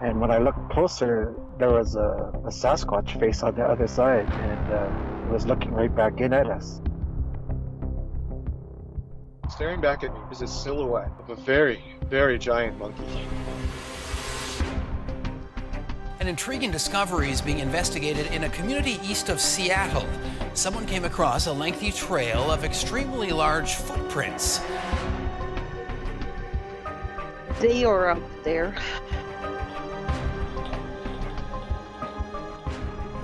And when I looked closer, there was a, a Sasquatch face on the other side, and uh, it was looking right back in at us. Staring back at me is a silhouette of a very, very giant monkey. An intriguing discovery is being investigated in a community east of Seattle. Someone came across a lengthy trail of extremely large footprints. They are up there.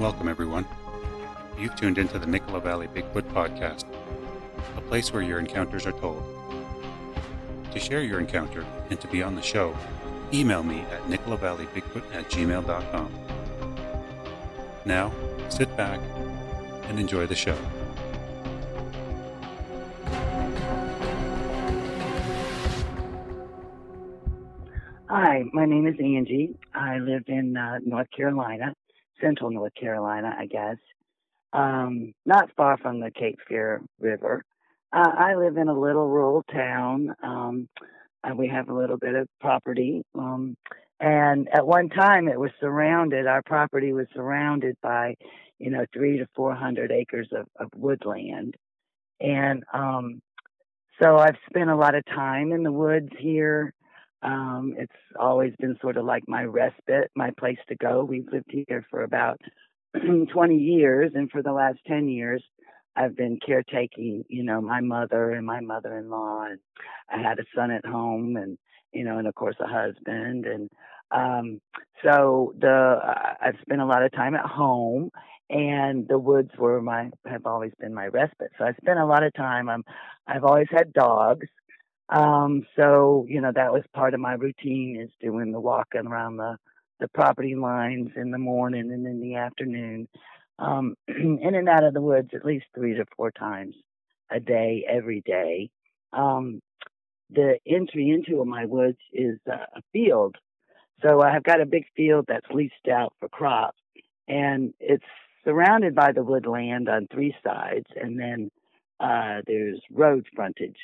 Welcome, everyone. You've tuned into the Nicola Valley Bigfoot Podcast, a place where your encounters are told. To share your encounter and to be on the show, email me at nicolavalley.bigfoot at gmail.com. Now, sit back and enjoy the show. Hi, my name is Angie. I live in uh, North Carolina, central North Carolina, I guess. Um, not far from the Cape Fear River. Uh, I live in a little rural town. Um, and we have a little bit of property. Um, and at one time, it was surrounded. Our property was surrounded by, you know, three to four hundred acres of, of woodland, and um, so I've spent a lot of time in the woods here. Um, it's always been sort of like my respite, my place to go. We've lived here for about 20 years, and for the last 10 years, I've been caretaking, you know, my mother and my mother-in-law, and I had a son at home, and you know, and of course a husband, and um, so the I've spent a lot of time at home, and the woods were my have always been my respite. So I spent a lot of time. I'm I've always had dogs, um, so, you know, that was part of my routine is doing the walking around the, the property lines in the morning and in the afternoon, um, in and out of the woods at least three to four times a day, every day. Um, the entry into my woods is a field. So I've got a big field that's leased out for crops and it's surrounded by the woodland on three sides and then uh, there's road frontage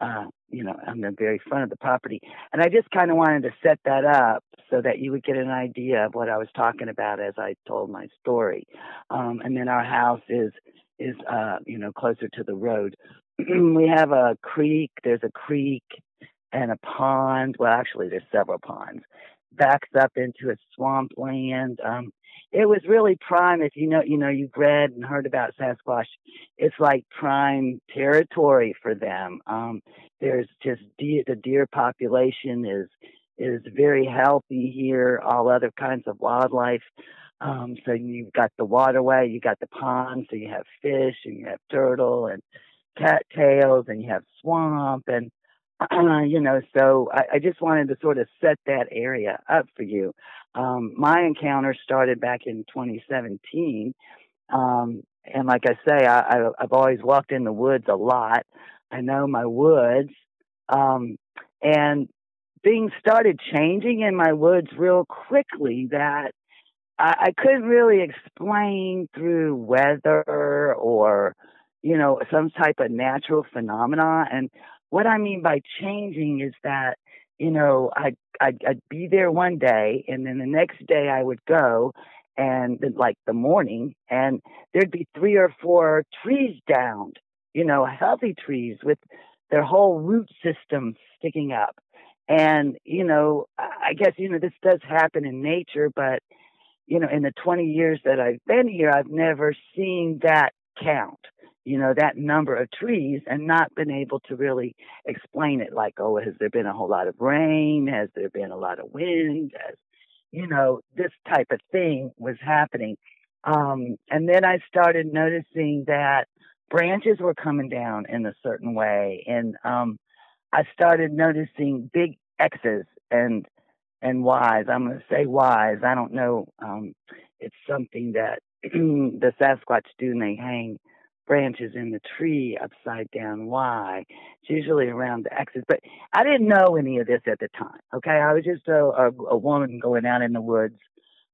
uh, you know, on the very front of the property. And I just kind of wanted to set that up so that you would get an idea of what I was talking about as I told my story. Um, and then our house is is uh, you know closer to the road. we have a creek. There's a creek and a pond. Well, actually, there's several ponds. Backs up into a swampland. Um, it was really prime. If you know, you know, you've read and heard about Sasquatch. It's like prime territory for them. Um, there's just deer, the deer population is is very healthy here. All other kinds of wildlife. Um, so you've got the waterway, you got the pond, so you have fish and you have turtle and cattails and you have swamp and uh, you know, so I, I, just wanted to sort of set that area up for you. Um, my encounter started back in 2017. Um, and like I say, I, have always walked in the woods a lot. I know my woods. Um, and things started changing in my woods real quickly that I, I couldn't really explain through weather or, you know, some type of natural phenomena. And what I mean by changing is that, you know, I'd, I'd, I'd be there one day and then the next day I would go and like the morning and there'd be three or four trees downed, you know, healthy trees with their whole root system sticking up. And, you know, I guess, you know, this does happen in nature, but, you know, in the 20 years that I've been here, I've never seen that count you know, that number of trees and not been able to really explain it like, oh, has there been a whole lot of rain? Has there been a lot of wind? Has, you know, this type of thing was happening. Um, and then I started noticing that branches were coming down in a certain way. And um, I started noticing big X's and and Y's. I'm going to say Y's. I don't know. Um, it's something that the Sasquatch do, and they hang branches in the tree upside down Why? It's usually around the axis. But I didn't know any of this at the time. Okay, I was just a, a, a woman going out in the woods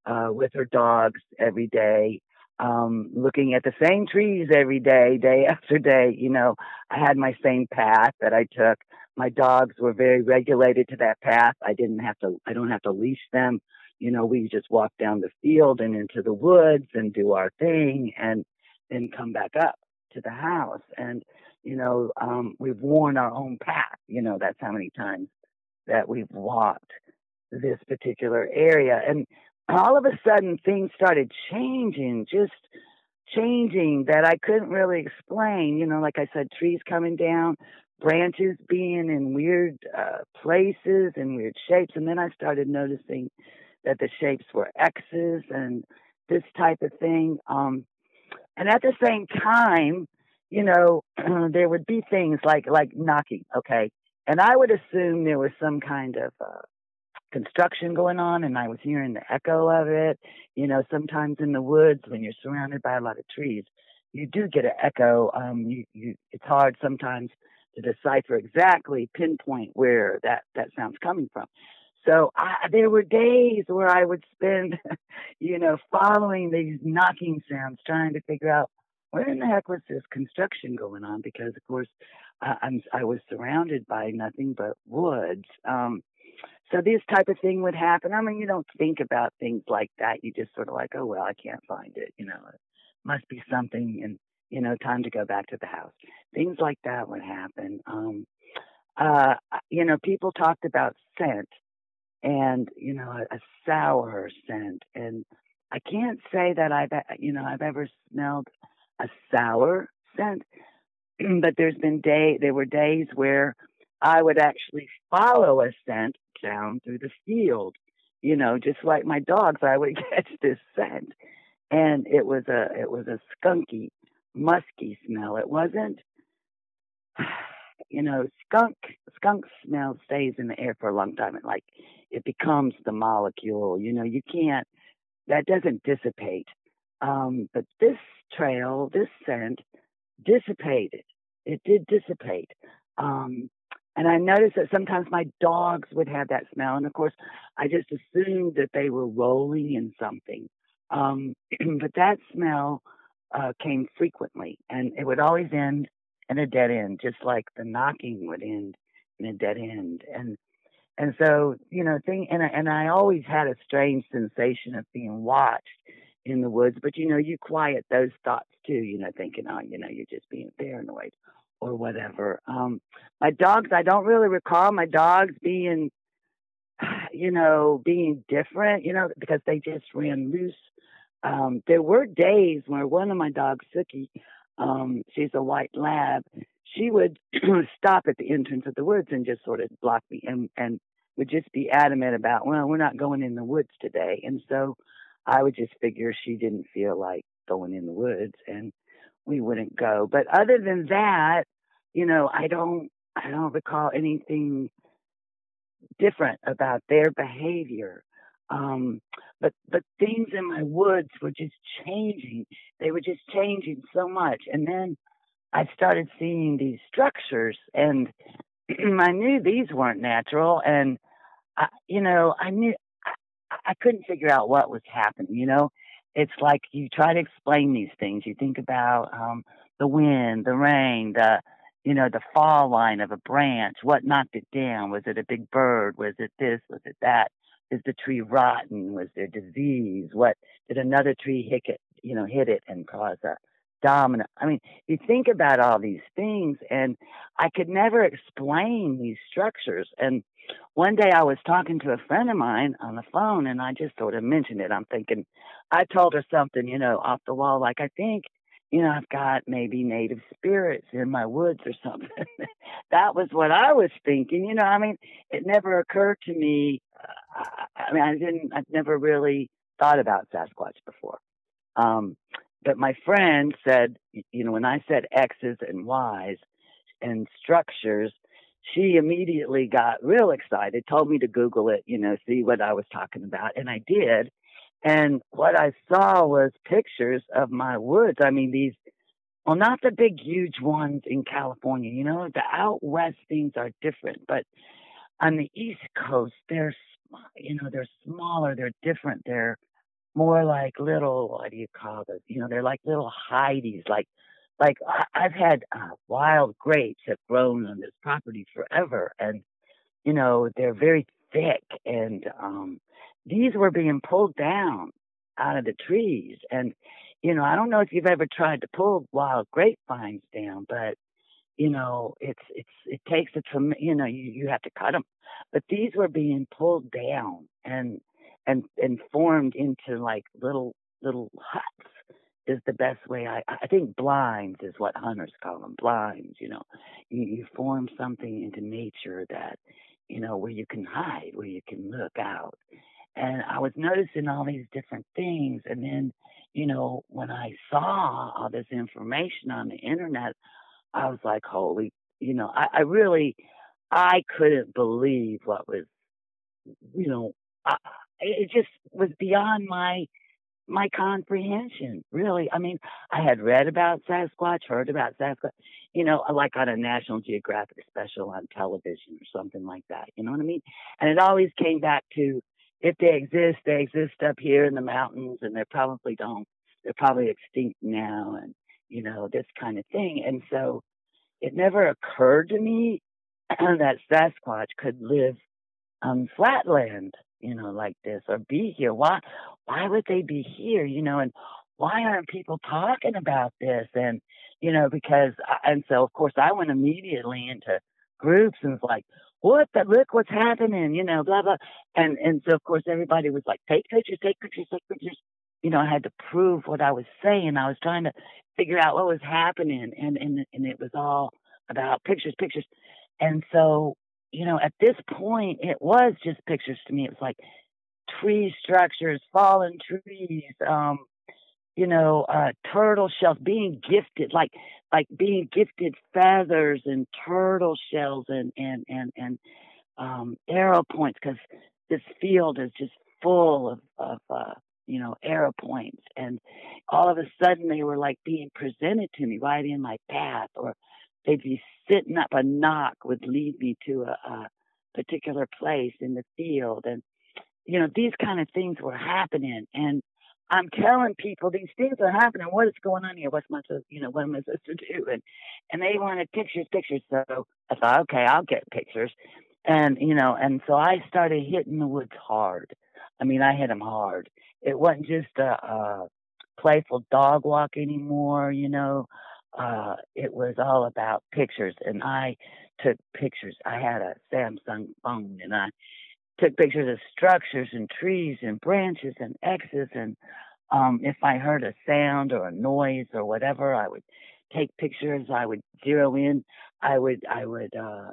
uh, with her dogs every day, um, looking at the same trees every day, day after day. You know, I had my same path that I took. My dogs were very regulated to that path. I didn't have to. I don't have to leash them you know, we just walk down the field and into the woods and do our thing and then come back up to the house. And, you know, um, we've worn our own path. You know, that's how many times that we've walked this particular area. And all of a sudden things started changing, just changing that I couldn't really explain. You know, like I said, trees coming down, branches being in weird uh, places and weird shapes. And then I started noticing that the shapes were X's and this type of thing. Um, and at the same time, you know, there would be things like like knocking, okay, and I would assume there was some kind of uh, construction going on, and I was hearing the echo of it. You know, sometimes in the woods when you're surrounded by a lot of trees, you do get an echo. Um, you, you, it's hard sometimes to decipher exactly pinpoint where that that sound's coming from. So I, there were days where I would spend, you know, following these knocking sounds, trying to figure out where in the heck was this construction going on? Because of course, I, I'm I was surrounded by nothing but woods. Um, so this type of thing would happen. I mean, you don't think about things like that. You just sort of like, oh well, I can't find it. You know, it must be something, and you know, time to go back to the house. Things like that would happen. Um, uh, you know, people talked about scent and you know a, a sour scent and i can't say that i've you know i've ever smelled a sour scent but there's been day there were days where i would actually follow a scent down through the field you know just like my dogs i would catch this scent and it was a it was a skunky musky smell it wasn't you know, skunk skunk smell stays in the air for a long time. It like it becomes the molecule. You know, you can't that doesn't dissipate. Um, but this trail, this scent, dissipated. It did dissipate. Um, and I noticed that sometimes my dogs would have that smell, and of course, I just assumed that they were rolling in something. Um, but that smell uh, came frequently, and it would always end in a dead end, just like the knocking would end in a dead end. And and so you know, thing and I, and I always had a strange sensation of being watched in the woods. But you know, you quiet those thoughts too. You know, thinking, oh, you know, you're just being paranoid or whatever. Um, my dogs, I don't really recall my dogs being, you know, being different. You know, because they just ran loose. Um, there were days where one of my dogs, Sookie, um, she's a white lab. She would stop at the entrance of the woods and just sort of block me and, and would just be adamant about, well, we're not going in the woods today. And so I would just figure she didn't feel like going in the woods and we wouldn't go. But other than that, you know, I don't, I don't recall anything different about their behavior. Um, but but things in my woods were just changing. They were just changing so much. And then I started seeing these structures, and I knew these weren't natural. And I, you know, I knew I, I couldn't figure out what was happening. You know, it's like you try to explain these things. You think about um, the wind, the rain, the you know, the fall line of a branch. What knocked it down? Was it a big bird? Was it this? Was it that? is the tree rotten? Was there disease? What did another tree hit it, you know, hit it and cause a dominant? I mean, you think about all these things, and I could never explain these structures. And one day I was talking to a friend of mine on the phone, and I just sort of mentioned it. I'm thinking, I told her something, you know, off the wall, like I think you know, I've got maybe native spirits in my woods or something. that was what I was thinking. You know, I mean, it never occurred to me. Uh, I mean, I didn't, I've never really thought about Sasquatch before. Um, but my friend said, you know, when I said X's and Y's and structures, she immediately got real excited, told me to Google it, you know, see what I was talking about. And I did. And what I saw was pictures of my woods. I mean, these, well, not the big, huge ones in California. You know, the out west things are different, but on the East Coast, they're, you know, they're smaller, they're different, they're more like little, what do you call this? You know, they're like little Heidi's, like, like I've had uh, wild grapes have grown on this property forever, and you know they're very thick and um these were being pulled down out of the trees. And, you know, I don't know if you've ever tried to pull wild grapevines down, but, you know, it's, it's, it takes a, trem- you know, you, you have to cut them. But these were being pulled down and, and, and formed into like little, little huts is the best way. I, I think blinds is what hunters call them. Blinds, you know, you, you form something into nature that, you know, where you can hide, where you can look out. And I was noticing all these different things. And then, you know, when I saw all this information on the internet, I was like, holy, you know, I, I really, I couldn't believe what was, you know, I, it just was beyond my my comprehension, really. I mean, I had read about Sasquatch, heard about Sasquatch, you know, like on a National Geographic special on television or something like that. You know what I mean? And it always came back to if they exist, they exist up here in the mountains, and they probably don't. They're probably extinct now, and you know this kind of thing. And so, it never occurred to me that Sasquatch could live on flatland you know, like this or be here? Why why would they be here? You know, and why aren't people talking about this? And you know, because and so of course I went immediately into groups and was like, what the look what's happening, you know, blah blah. And and so of course everybody was like, take pictures, take pictures, take pictures. You know, I had to prove what I was saying. I was trying to figure out what was happening and and and it was all about pictures, pictures. And so you know, at this point, it was just pictures to me. It was like tree structures, fallen trees, um, you know, uh, turtle shells, being gifted, like like being gifted feathers and turtle shells and and and and um, arrow points, because this field is just full of of uh, you know arrow points, and all of a sudden they were like being presented to me right in my path, or they'd be sitting up a knock would lead me to a, a particular place in the field. And you know these kind of things were happening. And i'm telling people these things are happening. What is going on here? What's my you know what am i supposed to do? And and they wanted pictures pictures. So i thought okay i'll get pictures. And you know and so i started hitting the woods hard. I mean i hit them hard. It wasn't just a, a playful dog walk anymore you know uh, it was all about pictures, and I took pictures. I had a Samsung phone, and I took pictures of structures and trees and branches and X's. And um, if I heard a sound or a noise or whatever, I would take pictures. I would zero in. I would I would uh,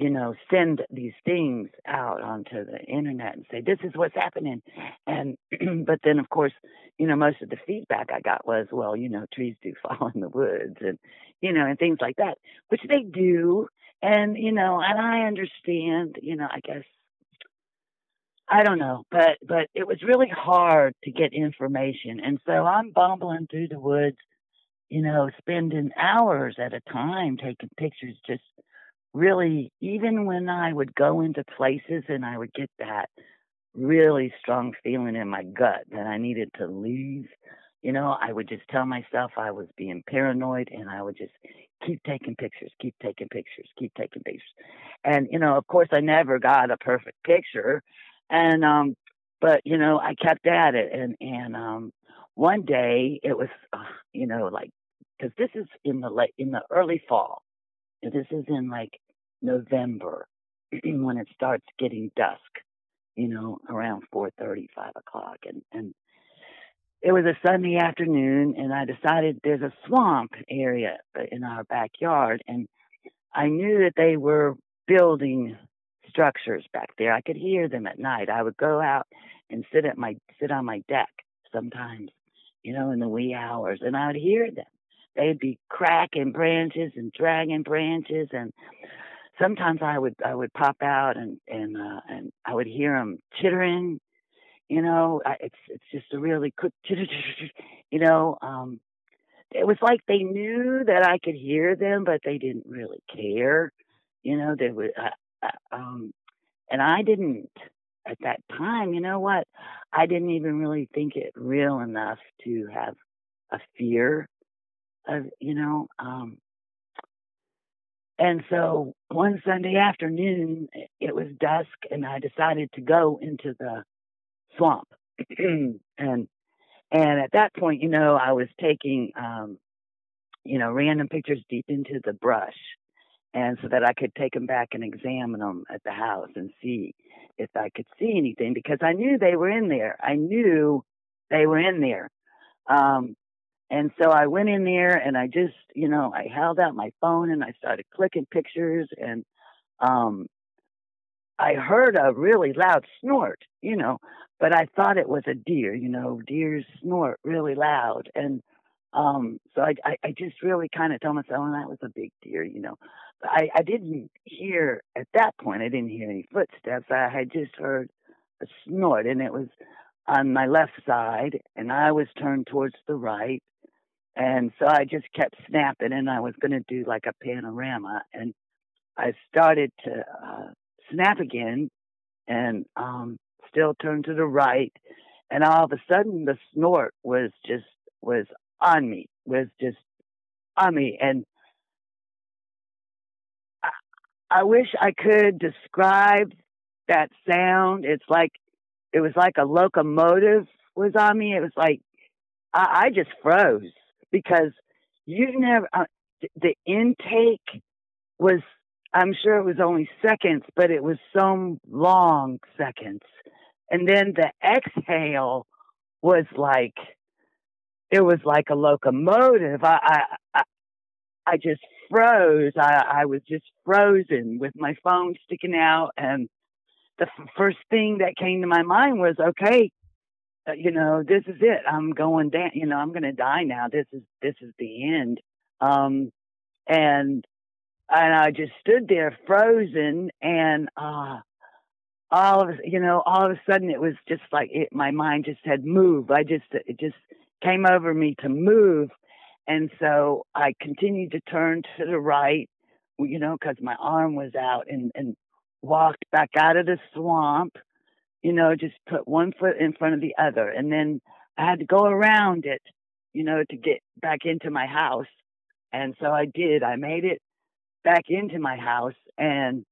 you know, send these things out onto the internet and say, this is what's happening. And, but then, of course, you know, most of the feedback I got was, well, you know, trees do fall in the woods and, you know, and things like that, which they do. And, you know, and I understand, you know, I guess, I don't know, but, but it was really hard to get information. And so I'm bumbling through the woods, you know, spending hours at a time taking pictures just, really, even when I would go into places and I would get that really strong feeling in my gut that I needed to leave, you know, I would just tell myself I was being paranoid and I would just keep taking pictures, keep taking pictures, keep taking pictures. And, you know, of course, I never got a perfect picture. And, um, but, you know, I kept at it. And, and, um, one day it was, uh, you know, like, because this is in the late, in the early fall this is in like November when it starts getting dusk, you know, around four thirty, five o'clock. And, and it was a Sunday afternoon and I decided there's a swamp area uh, in our backyard and I knew that they were building structures back there. I could hear them at night. I would go out and sit at my sit on my deck sometimes, you know, in the wee hours and I would hear them they'd be cracking branches and dragging branches and sometimes I would I would pop out and and uh, and I would hear them chittering. You know, it's it's just a really quick chitter, you know. Um, it was like they knew that I could hear them, but they didn't really care. You know, they would. Um, and I didn't at that time. You know what? I didn't even really think it real enough to have a fear of, you know, um, and so one Sunday afternoon, it was dusk, and I decided to go into the swamp, and and at that point, you know, I was taking um, you know random pictures deep into the brush, and so that I could take them back and examine them at the house and see if I could see anything because I knew they were in there. I knew they were in there. Um, and so I went in there and I just, you know, I held out my phone and I started clicking pictures and um I heard a really loud snort, you know, but I thought it was a deer, you know, deers snort really loud. And um so I I, I just really kind of told myself, oh, that was a big deer, you know. But I, I didn't hear at that point I didn't hear any footsteps. I had just heard a snort and it was on my left side and I was turned towards the right and so I just kept snapping, and I was going to do like a panorama. And I started to uh, snap again and um, still turn to the right. And all of a sudden, the snort was just, was on me, was just on me. And I, I wish I could describe that sound. It's like, it was like a locomotive was on me. It was like, I, I just froze because you never uh, the intake was I'm sure it was only seconds, but it was some long seconds. And then the exhale was like it was like a locomotive. I I I, just froze. I I was just frozen with my phone sticking out and the f- first thing that came to my mind was okay you know, this is it. I'm going down. You know, I'm going to die now. This is this is the end. Um, and and I just stood there frozen, and uh, all of you know, all of a sudden it was just like it, my mind just said move. I just it just came over me to move, and so I continued to turn to the right, you know, because my arm was out, and and walked back out of the swamp you know, just put one foot in front of the other. And then I had to go around it, you know, to get back into my house. And so I did. I made it back into my house and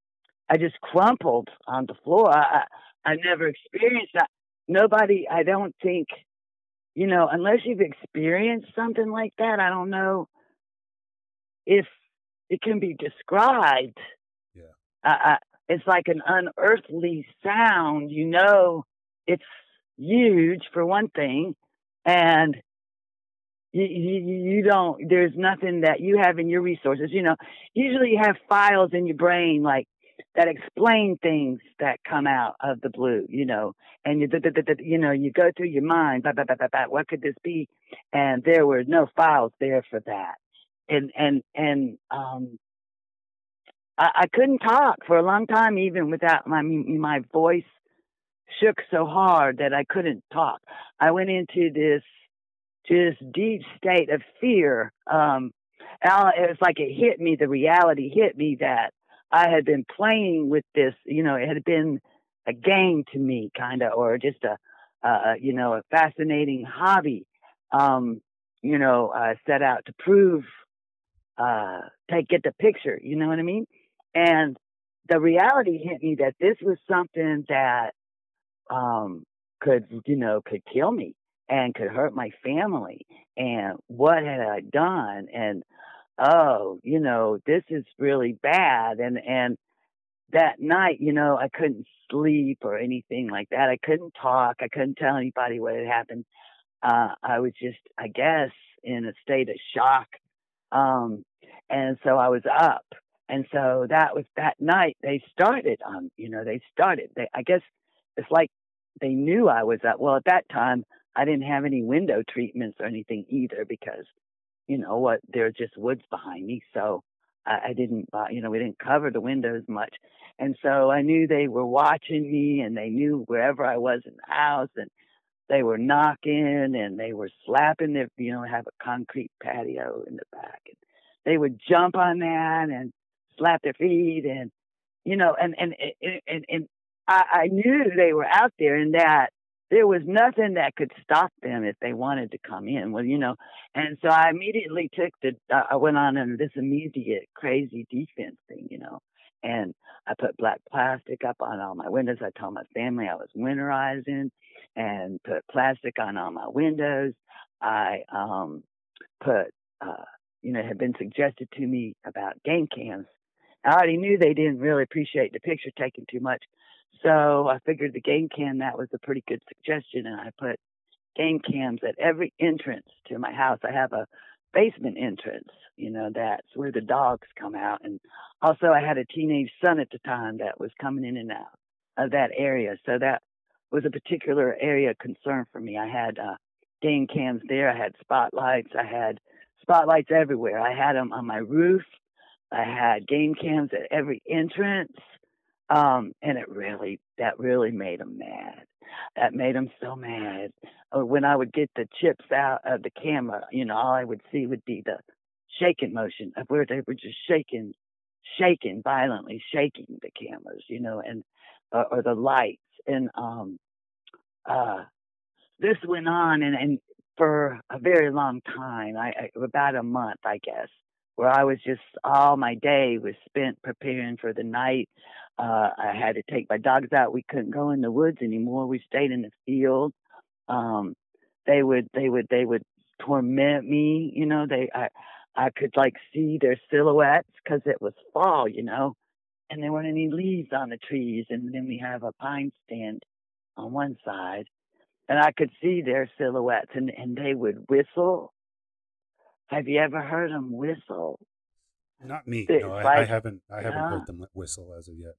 I just crumpled on the floor. I, I, never experienced that. Nobody, I don't think, you know, unless you've experienced something like that, I don't know if it can be described. Yeah. I, it's like an unearthly sound. You know, it's huge for one thing, and you, you, you don't. There's nothing that you have in your resources. You know, usually you have files in your brain like that explain things that come out of the blue. You know, and you you know you go through your mind. Bah, bah, bah, bah, bah, what could this be? And there were no files there for that. And and and um I, I couldn't talk for a long time, even without my my voice shook so hard that I couldn't talk. I went into this just deep state of fear. Um, it was like it hit me. The reality hit me that I had been playing with this. You know, it had been a game to me, kind of, or just a, uh, you know, a fascinating hobby. Um, you know, uh, set out to prove, uh, take get the picture. You know what I mean? And the reality hit me that this was something that um, could, you know, could kill me and could hurt my family. And what had I done? And oh, you know, this is really bad. And and that night, you know, I couldn't sleep or anything like that. I couldn't talk. I couldn't tell anybody what had happened. Uh, I was just, I guess, in a state of shock. Um, and so I was up and so that was that night they started um you know they started they i guess it's like they knew i was up well at that time i didn't have any window treatments or anything either because you know what there's just woods behind me so I, I didn't you know we didn't cover the windows much. And so i knew they were watching me and they knew wherever i was in the house and they were knocking and they were slapping their you know have a concrete patio in the back and they would jump on that and slap their feet and you know and and and and, I, I knew they were out there and that there was nothing that could stop them if they wanted to come in. Well, you know, and so I immediately took the, uh, I went on into this immediate crazy defense thing, you know, and I put black plastic up on all my windows. I told my family I was winterizing and put plastic on all my windows. I um, put, uh, you know, had been suggested to me about game cams. I already knew they didn't really appreciate the picture taken too much. So I figured the game cam, that was a pretty good suggestion. And I put game cams at every entrance to my house. I have a basement entrance, you know, that's where the dogs come out. And also I had a teenage son at the time that was coming in and out of that area. So that was a particular area of concern for me. I had uh, game cams there. I had spotlights. I had spotlights everywhere. I had them on my roof. I had game cams at every entrance. Um, and it really, that really made them mad. That made them so mad. Uh, when I would get the chips out of the camera, you know, all I would see would be the shaking motion of where they were just shaking, shaking violently, shaking the cameras, you know, and uh, or the lights. And um, uh, this went on, and, and for a very long time, I, I about a month, I guess, where I was just all my day was spent preparing for the night. Uh, I had to take my dogs out. We couldn't go in the woods anymore. We stayed in the field. Um, they would, they would, they would torment me. You know, they, I, I could like see their silhouettes because it was fall. You know, and there weren't any leaves on the trees. And then we have a pine stand on one side, and I could see their silhouettes, and and they would whistle. Have you ever heard them whistle? Not me. It's No, I, I haven't. I haven't heard them whistle as of yet.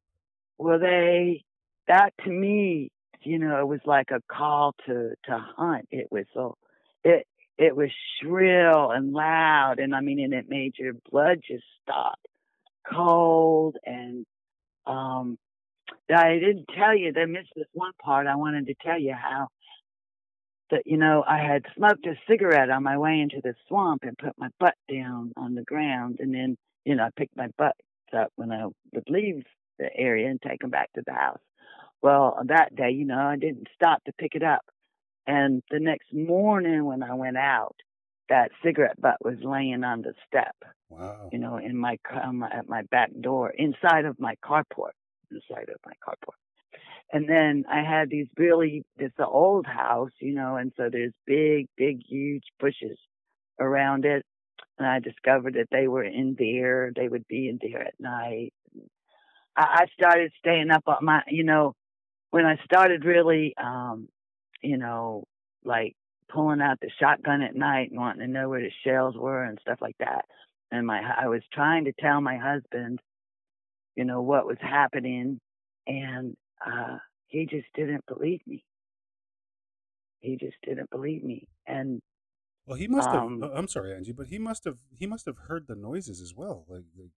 Well, they that to me, you know, it was like a call to to hunt. It whistle. It it was shrill and loud, and I mean, and it made your blood just stop, cold and um. I didn't tell you. I missed this one part. I wanted to tell you how that you know I had smoked a cigarette on my way into the swamp and put my butt down on the ground, and then you know I picked my butt up when I would leave the area and take them back to the house. Well, that day, you know, I didn't stop to pick it up, and the next morning when I went out, that cigarette butt was laying on the step, Wow. you know, in my car, my- at my back door, inside of my carport, inside of my carport. And then I had these really, it's an old house, you know, and so there's big, big, huge bushes around it. And I discovered that they were in there. They would be in there at night. I, I started staying up on my, you know, when I started really, um, you know, like pulling out the shotgun at night and wanting to know where the shells were and stuff like that. And my, I was trying to tell my husband, you know, what was happening, and uh, he just didn't believe me. He just didn't believe me, and Well, he must have. Um, uh, I'm sorry, Angie, but he must have. He must have heard the noises as well. Like, like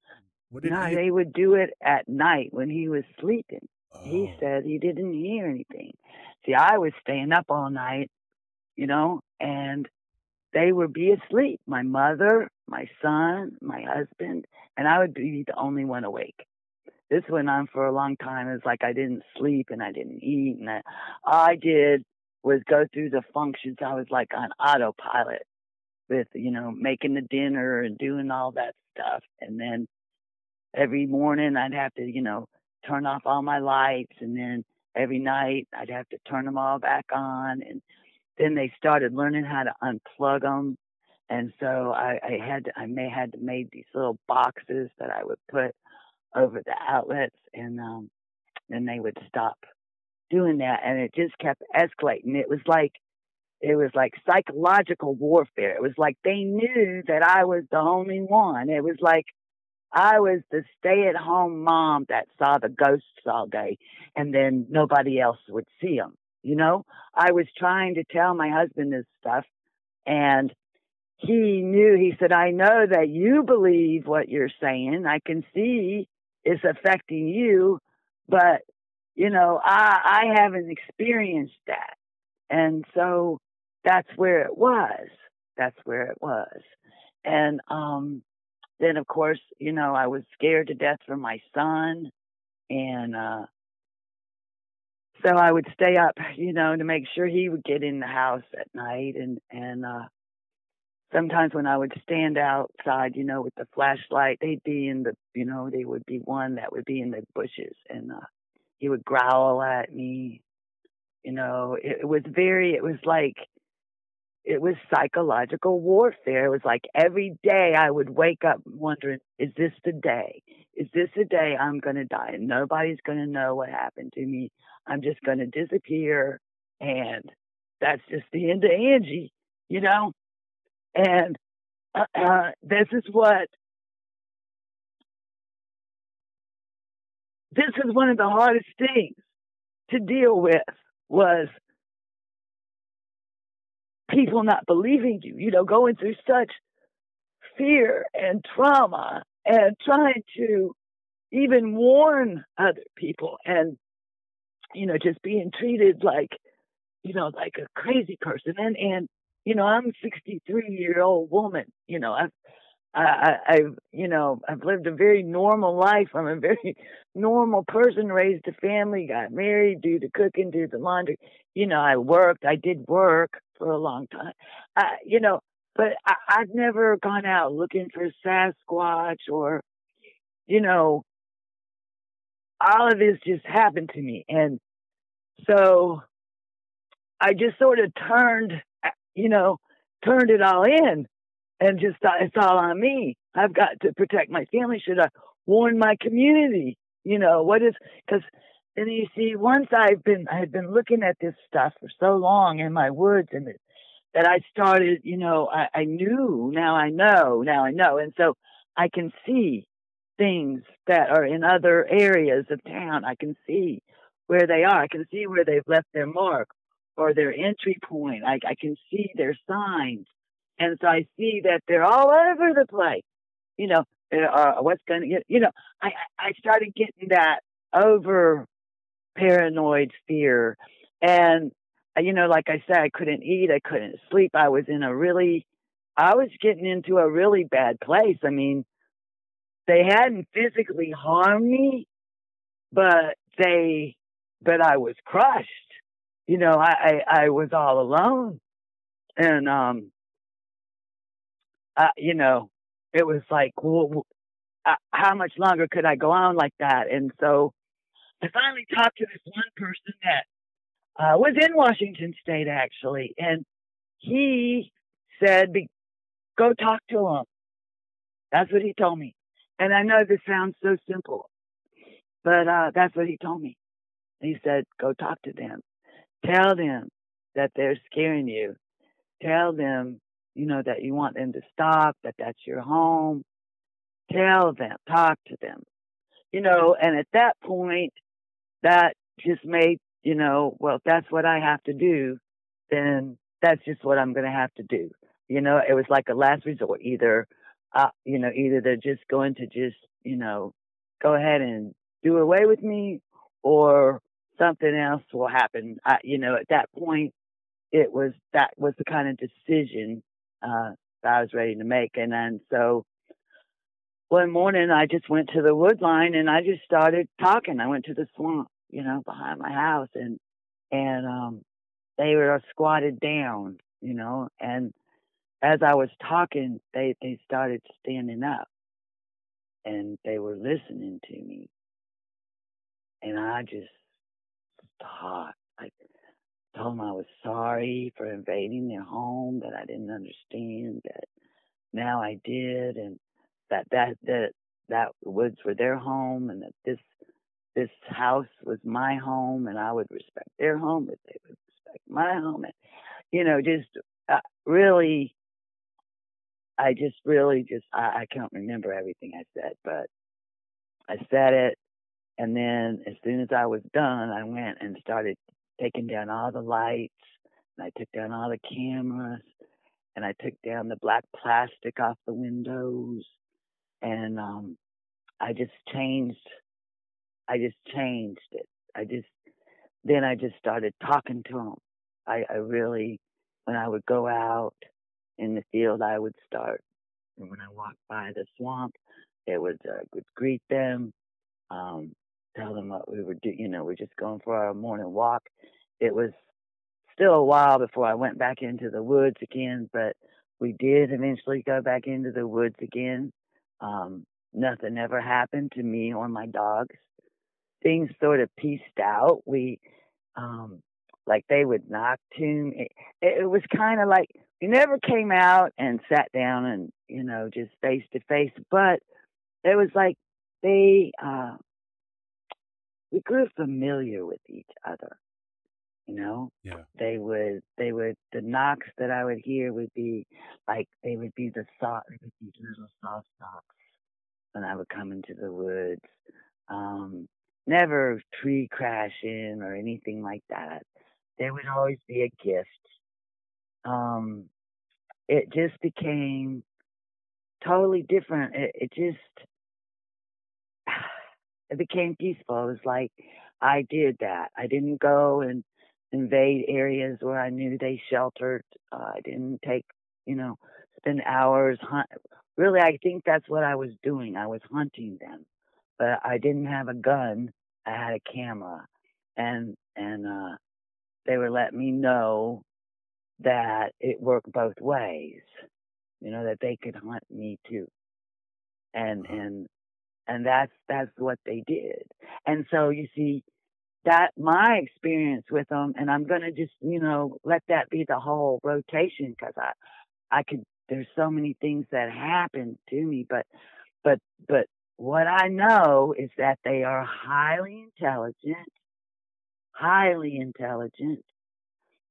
what did no, he? they would do it at night when he was sleeping. He Oh, said he didn't hear anything. See, I was staying up all night, you know, and they would be asleep. My mother, my son, my husband, and I would be the only one awake. This went on for a long time. It was like I didn't sleep and I didn't eat, and I, all I did was go through the functions. I was like on autopilot with, you know, making the dinner and doing all that stuff, and then every morning I'd have to, you know, turn off all my lights and then every night I'd have to turn them all back on and then they started learning how to unplug them and so I, I had to, I may had to make these little boxes that I would put over the outlets and um then they would stop doing that and it just kept escalating it was like it was like psychological warfare it was like they knew that I was the only one it was like I was the stay at home mom that saw the ghosts all day and then nobody else would see them. You know, I was trying to tell my husband this stuff and he knew, he said, I know that you believe what you're saying. I can see it's affecting you, but you know, I, I haven't experienced that. And so that's where it was. That's where it was. And, um, then of course, you know, I was scared to death for my son and uh so I would stay up, you know, to make sure he would get in the house at night and and uh sometimes when I would stand outside, you know, with the flashlight, they'd be in the, you know, they would be one that would be in the bushes and uh, he would growl at me. You know, it, it was very, it was like, it was psychological warfare. It was like every day I would wake up wondering, is this the day? Is this the day I'm going to die? And nobody's going to know what happened to me. I'm just going to disappear. And that's just the end of Angie, you know? And uh, uh, this is what this is one of the hardest things to deal with was people not believing you, you know, going through such fear and trauma and trying to even warn other people and you know just being treated like you know like a crazy person. And and you know, I'm a 63 year old woman. You know, I've, I, I've, you know, I've lived a very normal life. I'm a very normal person, raised a family, got married, do the cooking, do the laundry. You know, I worked. I did work for a long time. I, you know, but I, I've never gone out looking for Sasquatch or, you know, all of this just happened to me. And so I just sort of turned you know, turned it all in and just it's all on me. I've got to protect my family. Should I warn my community? You know, what is, because, and you see, once I've been, I had been looking at this stuff for so long in my woods and it, that I started, you know, I, I knew, now I know, now I know. And so I can see things that are in other areas of town. I can see where they are. I can see where they've left their mark or their entry point. I, I can see their signs. And so I see that they're all over the place. You know, uh, what's going to get, you know, I, I started getting that over paranoid fear. And, uh, you know, like I said, I couldn't eat, I couldn't sleep. I was in a really, I was getting into a really bad place. I mean, they hadn't physically harmed me, but they, but I was crushed you know, I, I, I was all alone. And, um, uh, you know, it was like, well, uh, how much longer could I go on like that? And so I finally talked to this one person that uh, was in Washington State, actually. And he said, go talk to him. That's what he told me. And I know this sounds so simple, but uh, that's what he told me. He said, go talk to them. Tell them that they're scaring you. Tell them, you know, that you want them to stop, that that's your home. Tell them, talk to them. You know, and at that point, that just made, you know, well, if that's what I have to do, then that's just what I'm going to have to do. You know, it was like a last resort. Either, uh, you know, either they're just going to just, you know, go ahead and do away with me or something else will happen. I, you know, at that point, it was that was the kind of decision uh, that I was ready to make. And then so one morning, I just went to the wood line and I just started talking. I went to the swamp, you know, behind my house, and and um, they were squatted down, you know, and as I was talking, they they started standing up, and they were listening to me, and I just talk. I told them I was sorry for invading their home, that I didn't understand, that now I did, and that that that that woods were their home, and that this this house was my home, and I would respect their home, but they would respect my home, and you know, just uh, really. I just really just I, I can't remember everything I said, but I said it and then as soon as I was done, I went and started taking down all the lights, and I took down all the cameras, and I took down the black plastic off the windows, and um, I just changed. I just changed it. I just then I just started talking to them. I, I really, when I would go out in the field, I would start. And when I walked by the swamp, it would uh, would greet them. Um, tell them what we were doing. You know, we're just going for our morning walk. It was still a while before I went back into the woods again, but we did eventually go back into the woods again. Um, nothing ever happened to me or my dogs. Things sort of pieced out. We, um, like they would knock tune. It, it was kind of like we never came out and sat down and you know just face to face, but it was like they uh, we grew familiar with each other. You know, Yeah. they would they would the knocks that I would hear would be like they would be the soft would little soft knocks when I would come into the woods. Um, never tree crashing or anything like that. There would always be a gift. Um, it just became totally different. It, it just it became peaceful. It was like I did that. I didn't go and invade areas where I knew they sheltered. Uh, I didn't take, you know, spend hours hunt. Really, I think that's what I was doing. I was hunting them, but I didn't have a gun. I had a camera, and and uh, they were letting me know that it worked both ways. You know that they could hunt me too, and and and that's that's what they did. And so you see that my experience with them, and I'm gonna just you know let that be the whole rotation because I I could there's so many things that happened to me, but but but what I know is that they are highly intelligent, highly intelligent.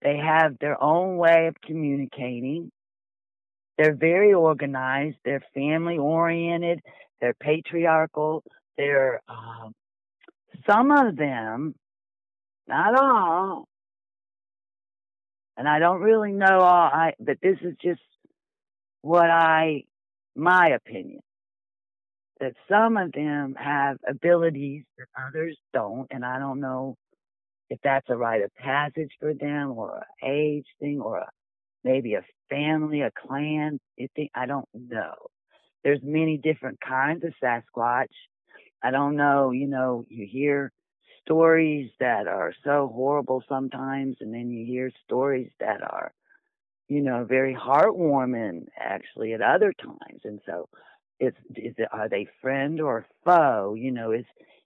They have their own way of communicating. They're very organized. They're family oriented. They're patriarchal. They're um, some of them, not all, and I don't really know all. I but this is just what I, my opinion, that some of them have abilities that others don't, and I don't know if that's a rite of passage for them or an age thing or a, maybe a family, a clan. I don't know. There's many different kinds of Sasquatch. I don't know. You know, you hear stories that are so horrible sometimes, and then you hear stories that are you know, very heartwarming actually at other times. And so it's, is it, are they friend or foe? You know, is,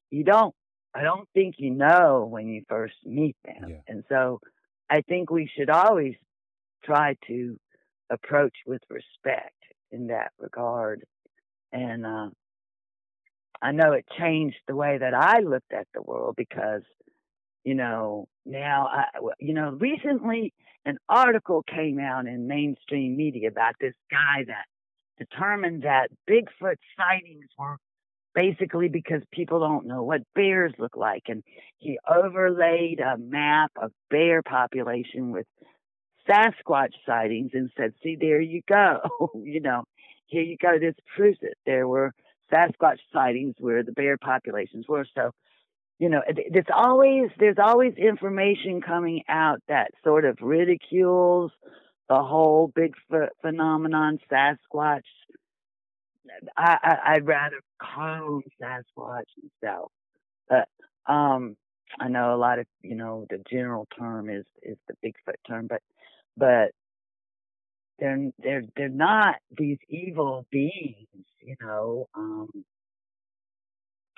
you don't, I don't think you know when you first meet them. Yeah. And so I think we should always try to approach with respect in that regard. And, uh, I know it changed the way that I looked at the world because, you know, now I, you know, recently an article came out in mainstream media about this guy that determined that Bigfoot sightings were basically because people don't know what bears look like. And he overlaid a map of bear population with Sasquatch sightings and said, see, there you go. you know, here you go. This proves it. There were Sasquatch sightings where the bear populations were. So you know, there's always there's always information coming out that sort of ridicules the whole Bigfoot phenomenon, Sasquatch. I, I I'd rather call Sasquatch myself, but um, I know a lot of you know the general term is is the Bigfoot term, but but they're they're they're not these evil beings, you know. Um,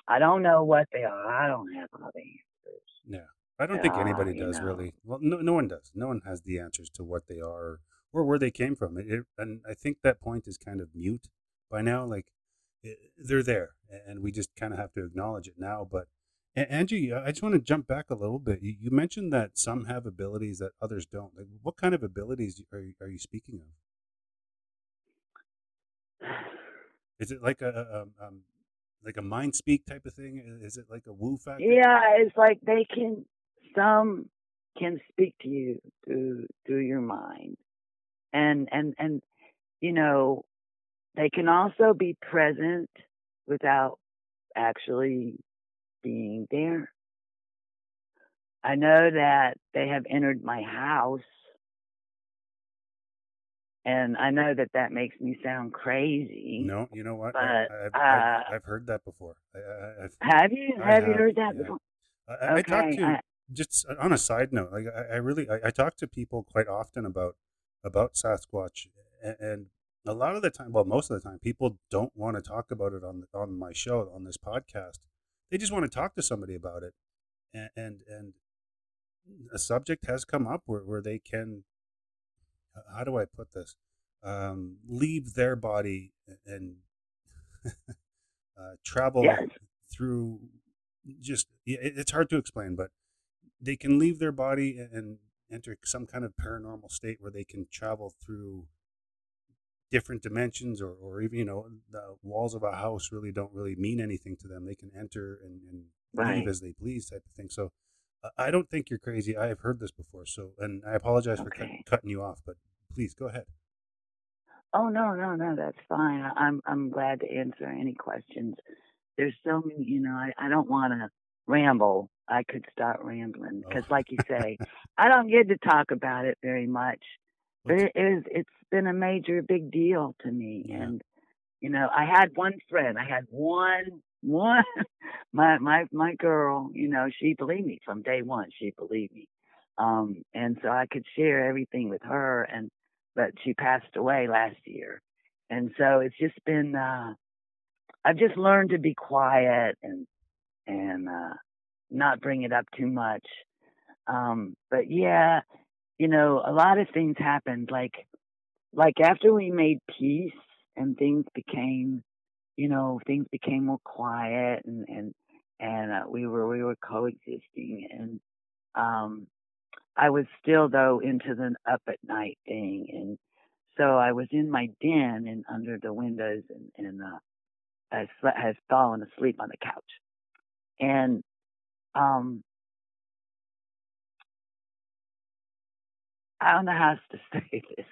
I don't know what they are. I don't have all the answers. Yeah. I don't think anybody does know. really. Well, no, no one does. No one has the answers to what they are or where they came from. It, and I think that point is kind of mute by now. Like it, they're there, and we just kind of have to acknowledge it now. But Angie, I just want to jump back a little bit. You, you mentioned that some have abilities that others don't. Like, what kind of abilities are you, are you speaking of? Is it like a, a um, um, like a mind speak type of thing? Is it like a woo factor? Yeah, it's like they can. Some can speak to you through through your mind, and and and you know, they can also be present without actually being there. I know that they have entered my house, and I know that that makes me sound crazy. No, you know what? But, I, I've, uh, I've, I've heard that before. I, Have you? I Have you heard that yeah. before? I, I- I talk to just on a side note. Like I, I really, I, I talk to people quite often about about Sasquatch, and, and a lot of the time, well, most of the time, people don't want to talk about it on the, on my show on this podcast. They just want to talk to somebody about it, and and, and a subject has come up where, where they can. How do I put this? Um, leave their body and uh, travel Yes. through. Just it, it's hard to explain, but they can leave their body and enter some kind of paranormal state where they can travel through different dimensions or, or even you know the walls of a house really don't really mean anything to them they can enter and, and Right. leave as they please type of thing so uh, i don't think you're crazy i have heard this before so and i apologize for cut, cutting you off but please go ahead Oh no, no, no, that's fine. I'm I'm glad to answer any questions. There's so many, you know. I I don't want to ramble. I could start rambling because, Oh. like you say, I don't get to talk about it very much. But it is. It's been a major, big deal to me, Yeah. and you know, I had one friend. I had one, one. My my my girl. You know, she believed me from day one. She believed me, um, and so I could share everything with her and but she passed away last year. And so it's just been uh I've just learned to be quiet and and uh not bring it up too much. Um but yeah, you know, a lot of things happened like like after we made peace and things became you know, things became more quiet and and and uh, we were we were coexisting and um I was still though into the up at night thing, and so I was in my den and under the windows, and, and uh, I slept, had fallen asleep on the couch, and um, I don't know how to say this,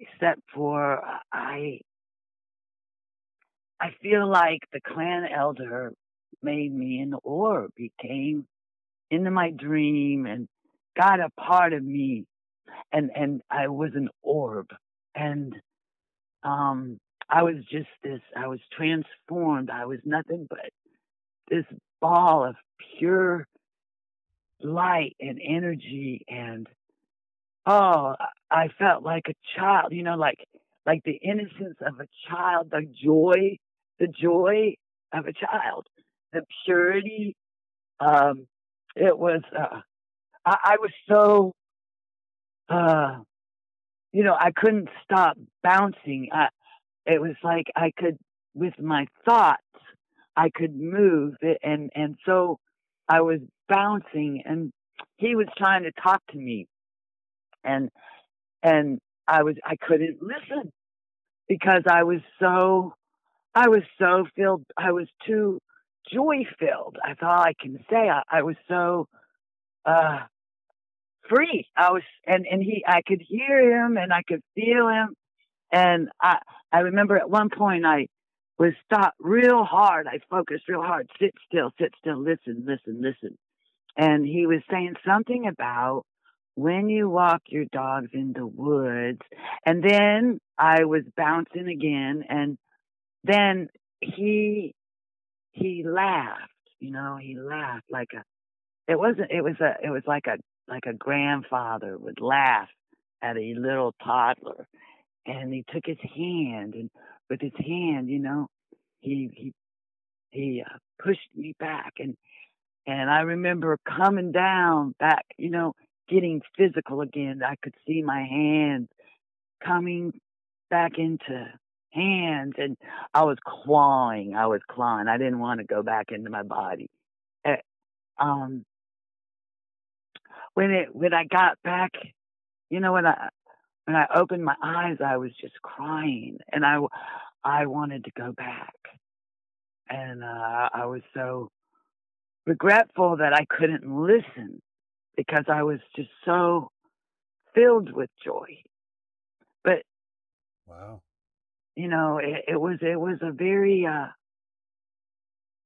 except for I, I feel like the clan elder made me an orb. He came into my dream and got a part of me and and I was an orb and um I was just this I was transformed I was nothing but this ball of pure light and energy and oh I felt like a child you know like like the innocence of a child the joy the joy of a child the purity um it was uh I, I was so, uh, you know, I couldn't stop bouncing. I, it was like I could, with my thoughts, I could move it, and and so I was bouncing, and he was trying to talk to me, and and I was I couldn't listen because I was so, I was so filled. I was too joy filled. That's all I can say. I, I was so uh free i was and and he i could hear him and i could feel him and i i remember at one point i was stopped real hard i focused real hard sit still sit still listen listen listen and he was saying something about when you walk your dogs in the woods and then i was bouncing again and then he he laughed you know he laughed like a it wasn't it was a it was like a like a grandfather would laugh at a little toddler and he took his hand and with his hand you know he he he uh, pushed me back and and i remember coming down back you know getting physical again i could see my hands coming back into hands and i was clawing i was clawing i didn't want to go back into my body. Eh, um when it when I got back, you know when I when I opened my eyes, I was just crying, and I I wanted to go back, and uh, I was so regretful that I couldn't listen because I was just so filled with joy. But wow you know, it, it was it was a very uh,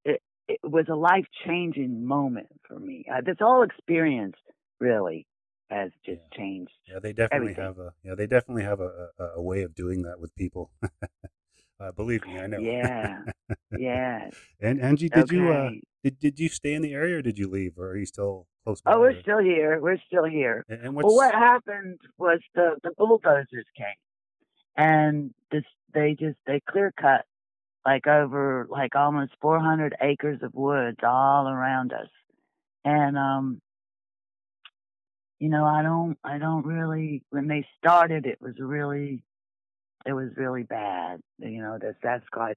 it it was a life changing moment for me. Uh, this whole experience really has just Yeah. changed. yeah they definitely everything. have a yeah they definitely have a, a, a way of doing that with people uh, believe me i know Yeah, yeah. and angie did you uh okay. Did, did you stay in the area or did you leave or are you still close by Oh, we're still here. We're still here. and, and Well, what happened was the the bulldozers came, and this they just they clear cut like over like almost 400 acres of woods all around us, and um, you know I don't I don't really when they started it was really it was really bad. You know the Sasquatch.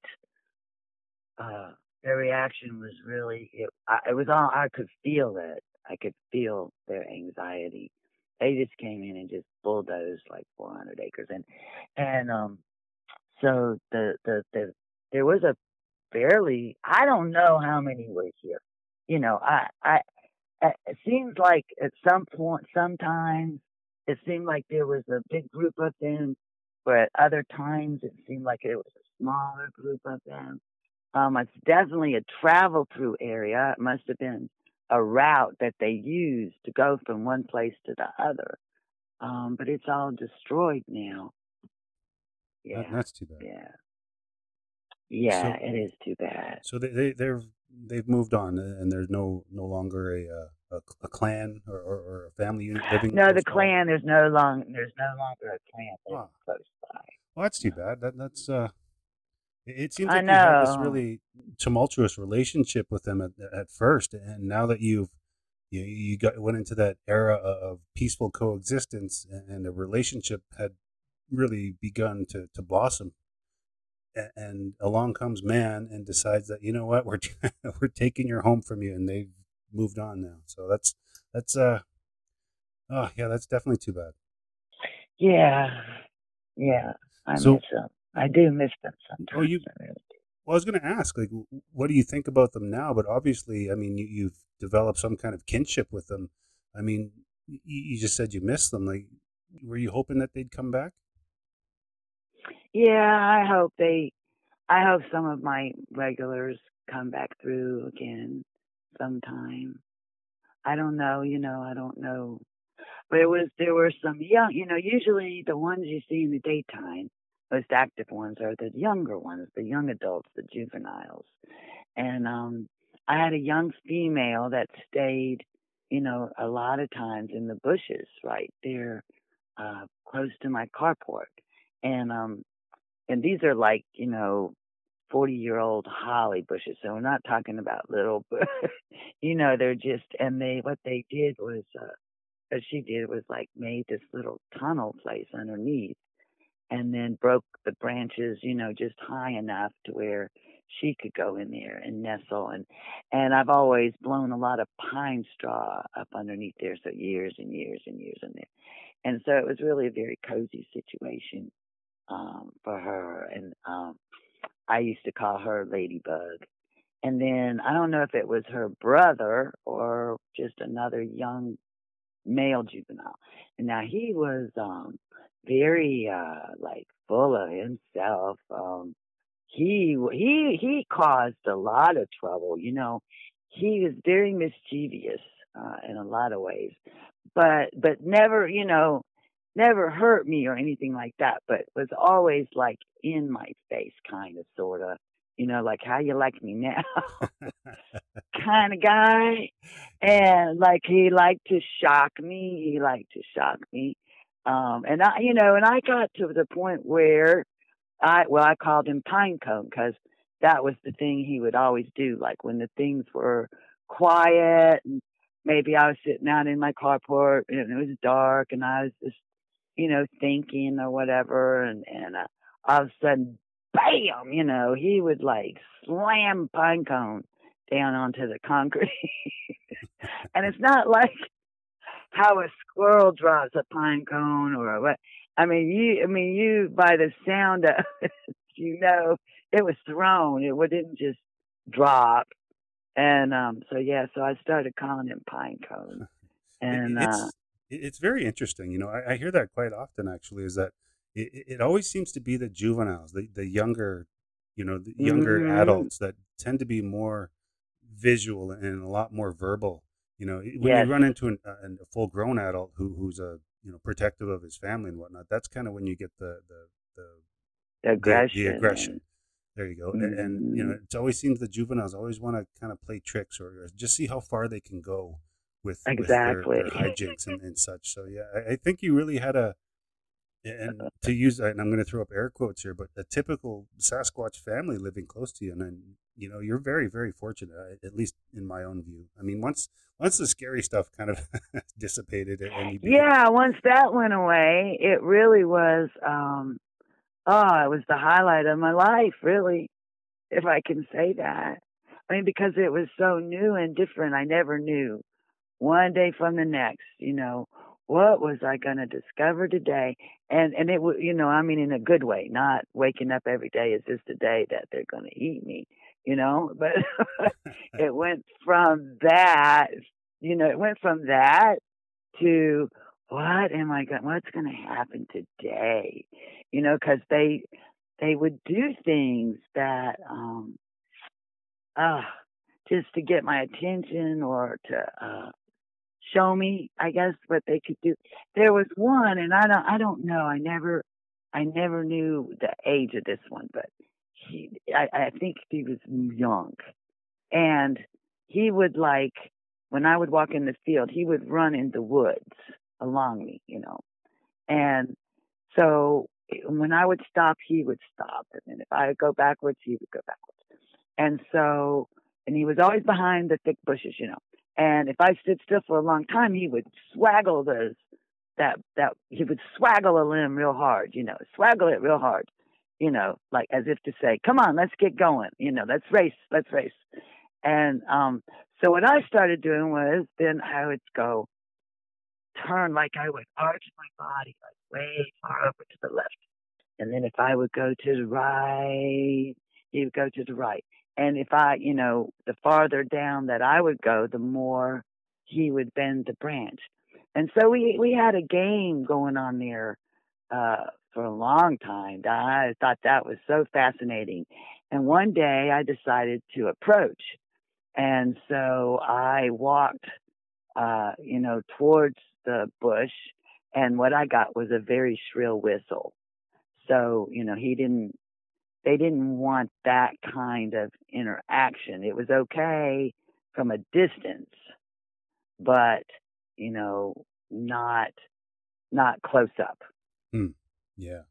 Uh, their reaction was really it, it was all I could feel it. I could feel their anxiety. They just came in and just bulldozed like 400 acres, and and um, so the the the there was a fairly I don't know how many were here. You know, I I it seems like at some point, sometimes it seemed like there was a big group of them, but at other times it seemed like it was a smaller group of them. Um, it's definitely a travel through area. It must have been a route that they used to go from one place to the other. Um, but it's all destroyed now. Yeah, That- that's too bad. yeah, yeah. So- it is too bad. So they they they're they've moved on, uh, and there's no no longer a uh, a, a clan or, or, or a family unit living. No, the close by? clan. There's no long. There's no longer a clan close by. Well, that's too bad. That that's uh, it seems like you had this really tumultuous relationship with them at, at first, and now that you've you you got went into that era of peaceful coexistence, and and the relationship had really begun to to blossom. And along comes man and decides that you know what we're we're taking your home from you, and they've moved on now. So that's that's uh oh yeah, that's definitely too bad. Yeah, yeah. I So- miss them. I do miss them sometimes. Oh, you- I really do. Well, I was going to ask, like, what do you think about them now? But obviously, I mean, you, you've developed some kind of kinship with them. I mean, you, you just said you miss them. Like, were you hoping that they'd come back? Yeah, I hope they. I hope some of my regulars come back through again sometime. I don't know. You know, I don't know. But it was there were some young. You know, usually the ones you see in the daytime, most active ones are the younger ones, the young adults, the juveniles. And um, I had a young female that stayed, you know, a lot of times in the bushes right there, uh, close to my carport. And um, and these are like you know 40 year old holly bushes so we're not talking about little but you know they're just and they what they did was uh what she did was like made this little tunnel place underneath and then broke the branches you know just high enough to where she could go in there and nestle and and I've always blown a lot of pine straw up underneath there so years and years and years in there and so it was really a very cozy situation um, for her, and um, I used to call her Ladybug. And then I don't know if it was her brother or just another young male juvenile. And now he was um, very uh, like full of himself. Um, he he he caused a lot of trouble. You know, he was very mischievous uh, in a lot of ways, but but never you know never hurt me or anything like that, but was always like in my face, kind of, sort of, you know, like how you like me now, kind of guy. And like he liked to shock me. He liked to shock me. Um, and I, you know, and I got to the point where I, well, I called him Pinecone because that was the thing he would always do. Like when the things were quiet and maybe I was sitting out in my carport and it was dark and I was just you know, thinking or whatever, and and uh, all of a sudden, bam, you know, he would like slam pine cone down onto the concrete, and it's not like how a squirrel drops a pine cone or what. I mean, you, I mean, you by the sound of it, you know, it was thrown. It didn't just drop. And um, so yeah, so I started calling him pine cone, and it's, uh, it's very interesting. You know, I, I hear that quite often. Actually, is that it, it always seems to be the juveniles, the the younger, you know, the younger Mhm. adults that tend to be more visual and a lot more verbal. You know, when Yes. you run into an, a, a full grown adult who who's a you know protective of his family and whatnot, that's kind of when you get the the the the the- aggression. The, aggression. There you go. And, and you know, Mhm. it always seems the juveniles always want to kind of play tricks or, or just see how far they can go with, with their, their hijinks and, and such. So yeah, I, I think you really had a and to use and I'm going to throw up air quotes here, but a typical Sasquatch family living close to you, and then you know you're very very fortunate, uh, at least in my own view. I mean, once once the scary stuff kind of dissipated, and yeah, once that went away, it really was. um Oh, it was the highlight of my life, really, if I can say that. I mean, because it was so new and different. I never knew one day from the next, you know, what was I going to discover today? And and it was, you know, I mean, in a good way, not waking up every day is this the day that they're going to eat me, you know. But it went from that, you know, it went from that to what am I going? What's going to happen today? You know, because they they would do things that um uh just to get my attention or to uh show me, I guess, what they could do. There was one, and I don't, I don't know. I never, I never knew the age of this one, but he, I, I think he was young, and he would like when I would walk in the field, he would run in the woods along me, you know, and so when I would stop, he would stop, and then if I would go backwards, he would go backwards, and so, and he was always behind the thick bushes, you know. And if I stood still for a long time, he would swaggle the that that he would swaggle a limb real hard, you know, swaggle it real hard, you know, like as if to say, "Come on, let's get going," you know, let's race, let's race. And um, so what I started doing was then I would go turn like I would arch my body like way far over to the left, and then if I would go to the right, he would go to the right. And if I, you know, the farther down that I would go, the more he would bend the branch. And so we we had a game going on there uh, for a long time. I thought that was so fascinating. And one day I decided to approach, and so I walked, uh, you know, towards the bush, and what I got was a very shrill whistle. So you know he didn't they didn't want that kind of interaction. It was okay from a distance, but you know, not not close up. Hmm. Yeah.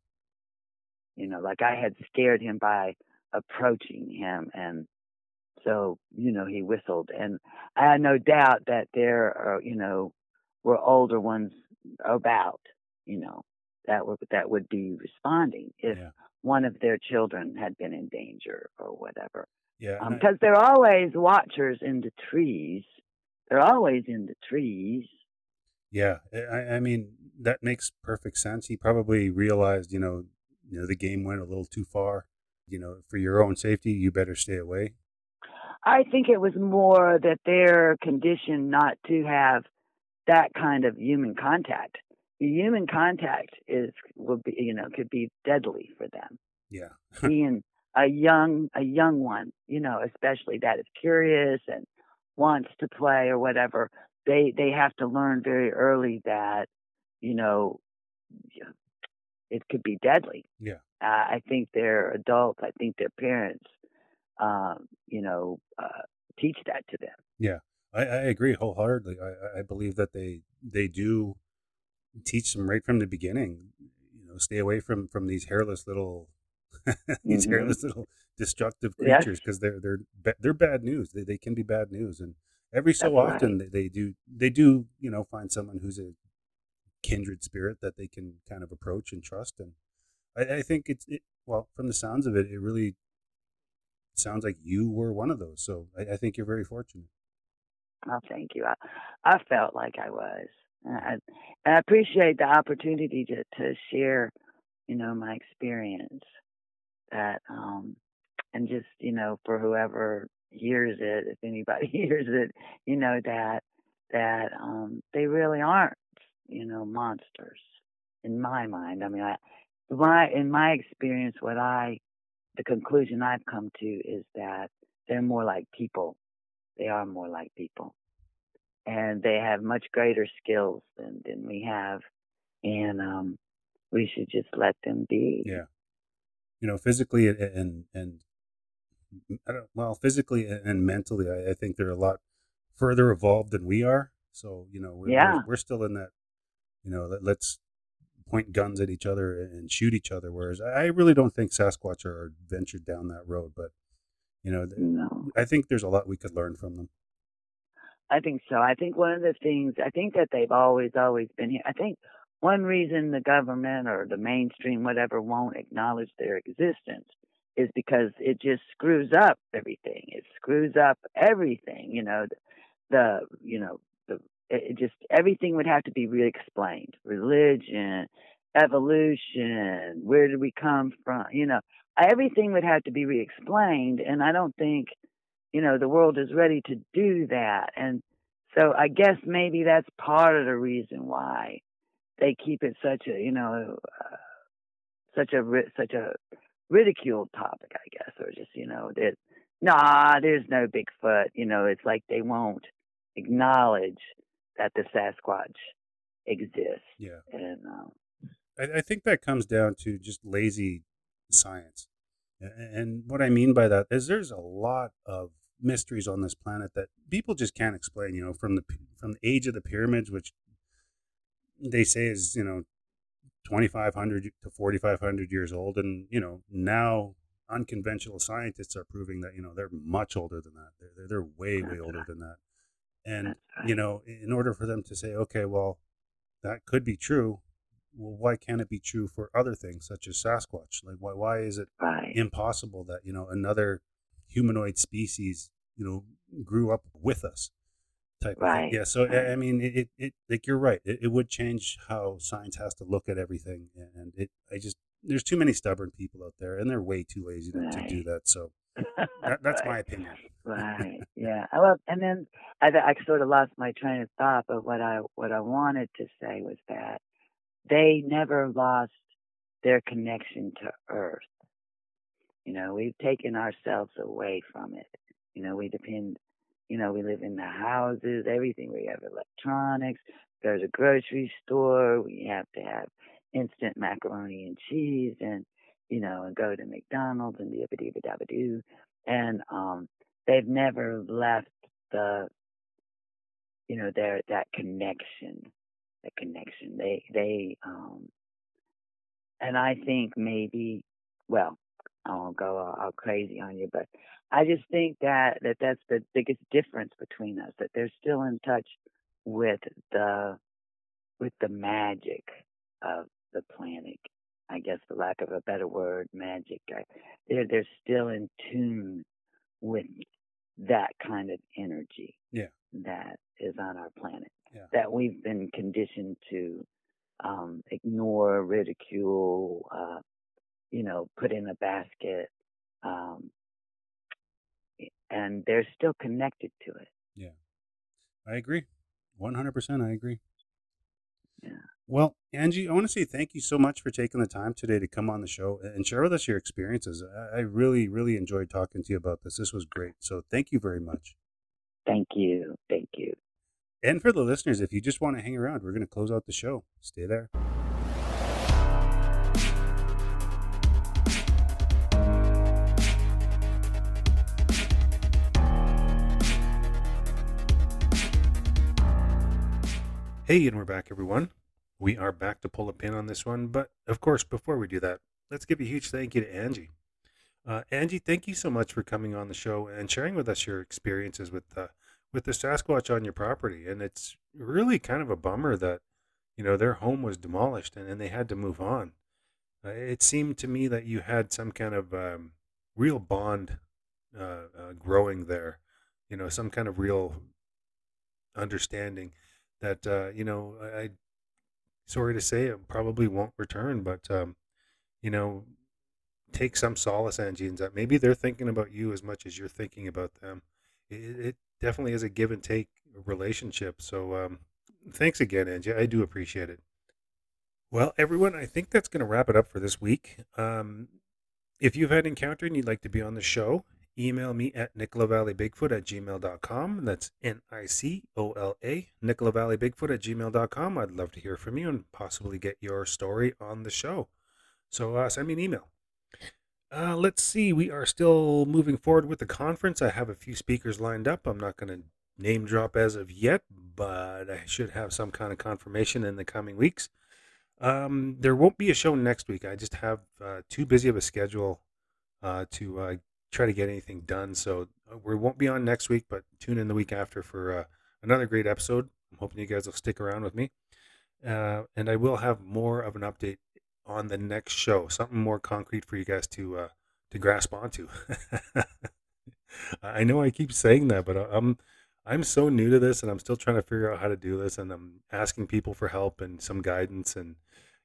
You know, like I had scared him by approaching him and so, you know, he whistled and I had no doubt that there are, you know, were older ones about, you know, that would that would be responding if yeah one of their children had been in danger or whatever. Yeah. Because um, they're always watchers in the trees. They're always in the trees. Yeah, I, I mean that makes perfect sense. He probably realized, you know, you know, the game went a little too far. You know, for your own safety, you better stay away. I think it was more that they're conditioned not to have that kind of human contact human contact is will be you know could be deadly for them. Yeah. Being a young a young one, you know, especially that is curious and wants to play or whatever, they they have to learn very early that you know it could be deadly. Yeah. Uh, I think their adults, I think their parents, um, you know, uh, teach that to them. Yeah, I, I agree wholeheartedly. I, I believe that they they do teach them right from the beginning. You know, stay away from from these hairless little these mm-hmm. hairless little destructive creatures because yes. they're they're they're bad news. They they can be bad news, and every so That's often they, they do they do you know find someone who's a kindred spirit that they can kind of approach and trust. And I, I think it's it, well from the sounds of it, it really sounds like you were one of those. So I, I think you're very fortunate. Oh, thank you. I, I felt like I was. I, I appreciate the opportunity to, to share, you know, my experience that, um, and just, you know, for whoever hears it, if anybody hears it, you know, that, that, um, they really aren't, you know, monsters in my mind. I mean, I, my, in my experience, what I, the conclusion I've come to is that they're more like people. They are more like people and they have much greater skills than, than we have. And um, we should just let them be. Yeah. You know, physically and, and, well, physically and mentally, I, I think they're a lot further evolved than we are. So, you know, we're, yeah. we're, we're still in that, you know, let, let's point guns at each other and shoot each other. Whereas I really don't think Sasquatch are ventured down that road. But you know, No. I think there's a lot we could learn from them. I think so. I think one of the things, I think that they've always, always been here. I think one reason the government or the mainstream, whatever, won't acknowledge their existence is because it just screws up everything. It screws up everything, you know, the, the you know, the, it just, everything would have to be re-explained. Religion, evolution, where did we come from, you know, everything would have to be re-explained. And I don't think, you know, the world is ready to do that. And so I guess maybe that's part of the reason why they keep it such a, you know, uh, such a such a ridiculed topic, I guess, or just you know that nah, there's no Bigfoot. You know, it's like they won't acknowledge that the Sasquatch exists. Yeah. And um, I, I think that comes down to just lazy science. And what I mean by that is there's a lot of mysteries on this planet that people just can't explain, you know, from the from the age of the pyramids which they say is, you know, 2500 to 4500 years old and, you know, now unconventional scientists are proving that, you know, they're much older than that. They're they're, they're way way older than that. And you know, in order for them to say, okay, well, that could be true. Well, why can't it be true for other things such as Sasquatch? Like, why why is it right. impossible that you know another humanoid species you know grew up with us? Type of thing. Right, Yeah. So I- I mean, it, it, like you're right. It, it would change how science has to look at everything, and it. I just there's too many stubborn people out there, and they're way too lazy to, to do that. So that, that's Right. my opinion. Right. Yeah. I love, and then I, I sort of lost my train of thought, but what I what I wanted to say was that they never lost their connection to Earth. You know, we've taken ourselves away from it. You know, we depend. You know, we live in the houses, everything. We have electronics. There's a grocery store. We have to have instant macaroni and cheese, and you know, and go to McDonald's and the dabba dabba doo. And um, they've never left the you know their that connection the connection they they um and i think maybe well i won't go all crazy on you but i just think that that that's the biggest difference between us that they're still in touch with the with the magic of the planet i guess for lack of a better word magic I, they're they're still in tune with that kind of energy Yeah. that is on our planet Yeah. that we've been conditioned to um, ignore, ridicule, uh, you know, put in a basket, um, and they're still connected to it. Yeah. I agree. 100% I agree. Yeah. Well, Angie, I want to say thank you so much for taking the time today to come on the show and share with us your experiences. I I really, really enjoyed talking to you about this. This was great. So thank you very much. Thank you, thank you. And for the listeners, if you just want to hang around, we're going to close out the show. Stay there. Hey, and we're back, everyone. We are back to pull a pin on this one. But of course, before we do that, let's give a huge thank you to Angie. Uh, Angie, thank you so much for coming on the show and sharing with us your experiences with uh, with the Sasquatch on your property. And it's really kind of a bummer that you know their home was demolished and, and they had to move on. Uh, it seemed to me that you had some kind of um, real bond uh, uh, growing there. You know, some kind of real understanding that uh, you know I, I sorry to say it probably won't return, but um, you know take some solace, Angie, in that maybe they're thinking about you as much as you're thinking about them. It, it definitely is a give and take relationship. So um, thanks again, Angie. I do appreciate it. Well, everyone, I think that's going to wrap it up for this week. Um, if you've had an encounter and you'd like to be on the show, email me at nicolavalley.bigfoot at gmail.com. That's N I C O L A, nicolavalley.bigfoot at gmail.com. I'd love to hear from you and possibly get your story on the show. So uh, send me an email. Uh, let's see. We are still moving forward with the conference. I have a few speakers lined up. I'm not going to name drop as of yet, but I should have some kind of confirmation in the coming weeks. Um, there won't be a show next week. I just have uh, too busy of a schedule uh, to uh, try to get anything done. So uh, we won't be on next week, but tune in the week after for uh, another great episode. I'm hoping you guys will stick around with me. Uh, and I will have more of an update on the next show, something more concrete for you guys to uh, to grasp onto. I know I keep saying that, but I'm I'm so new to this, and I'm still trying to figure out how to do this, and I'm asking people for help and some guidance, and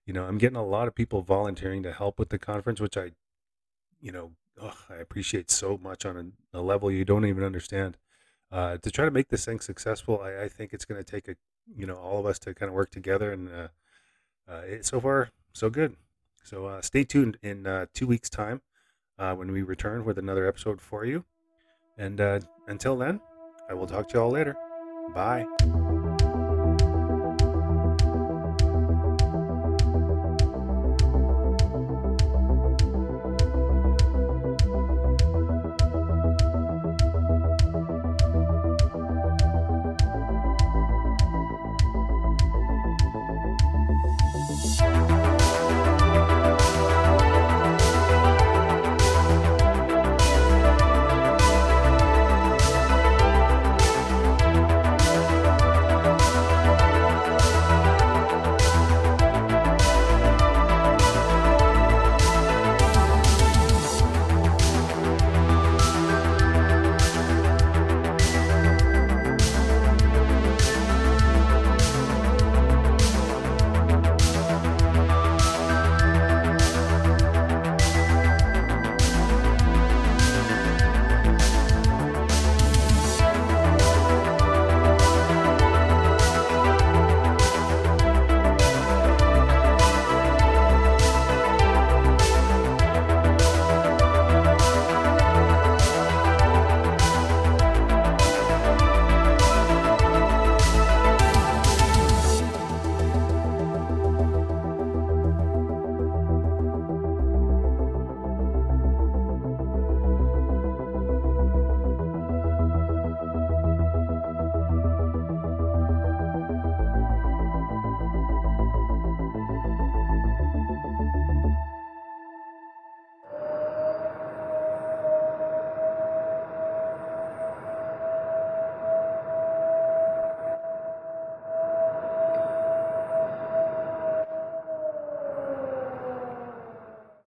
you know, I'm getting a lot of people volunteering to help with the conference, which I, you know, ugh, I appreciate so much on a, a level you don't even understand. Uh, to try to make this thing successful, I, I think it's going to take a, you know, all of us to kind of work together, and uh, uh, it, so far so good. So uh, stay tuned in uh, two weeks' time uh, when we return with another episode for you. And until then, I will talk to you all later. Bye.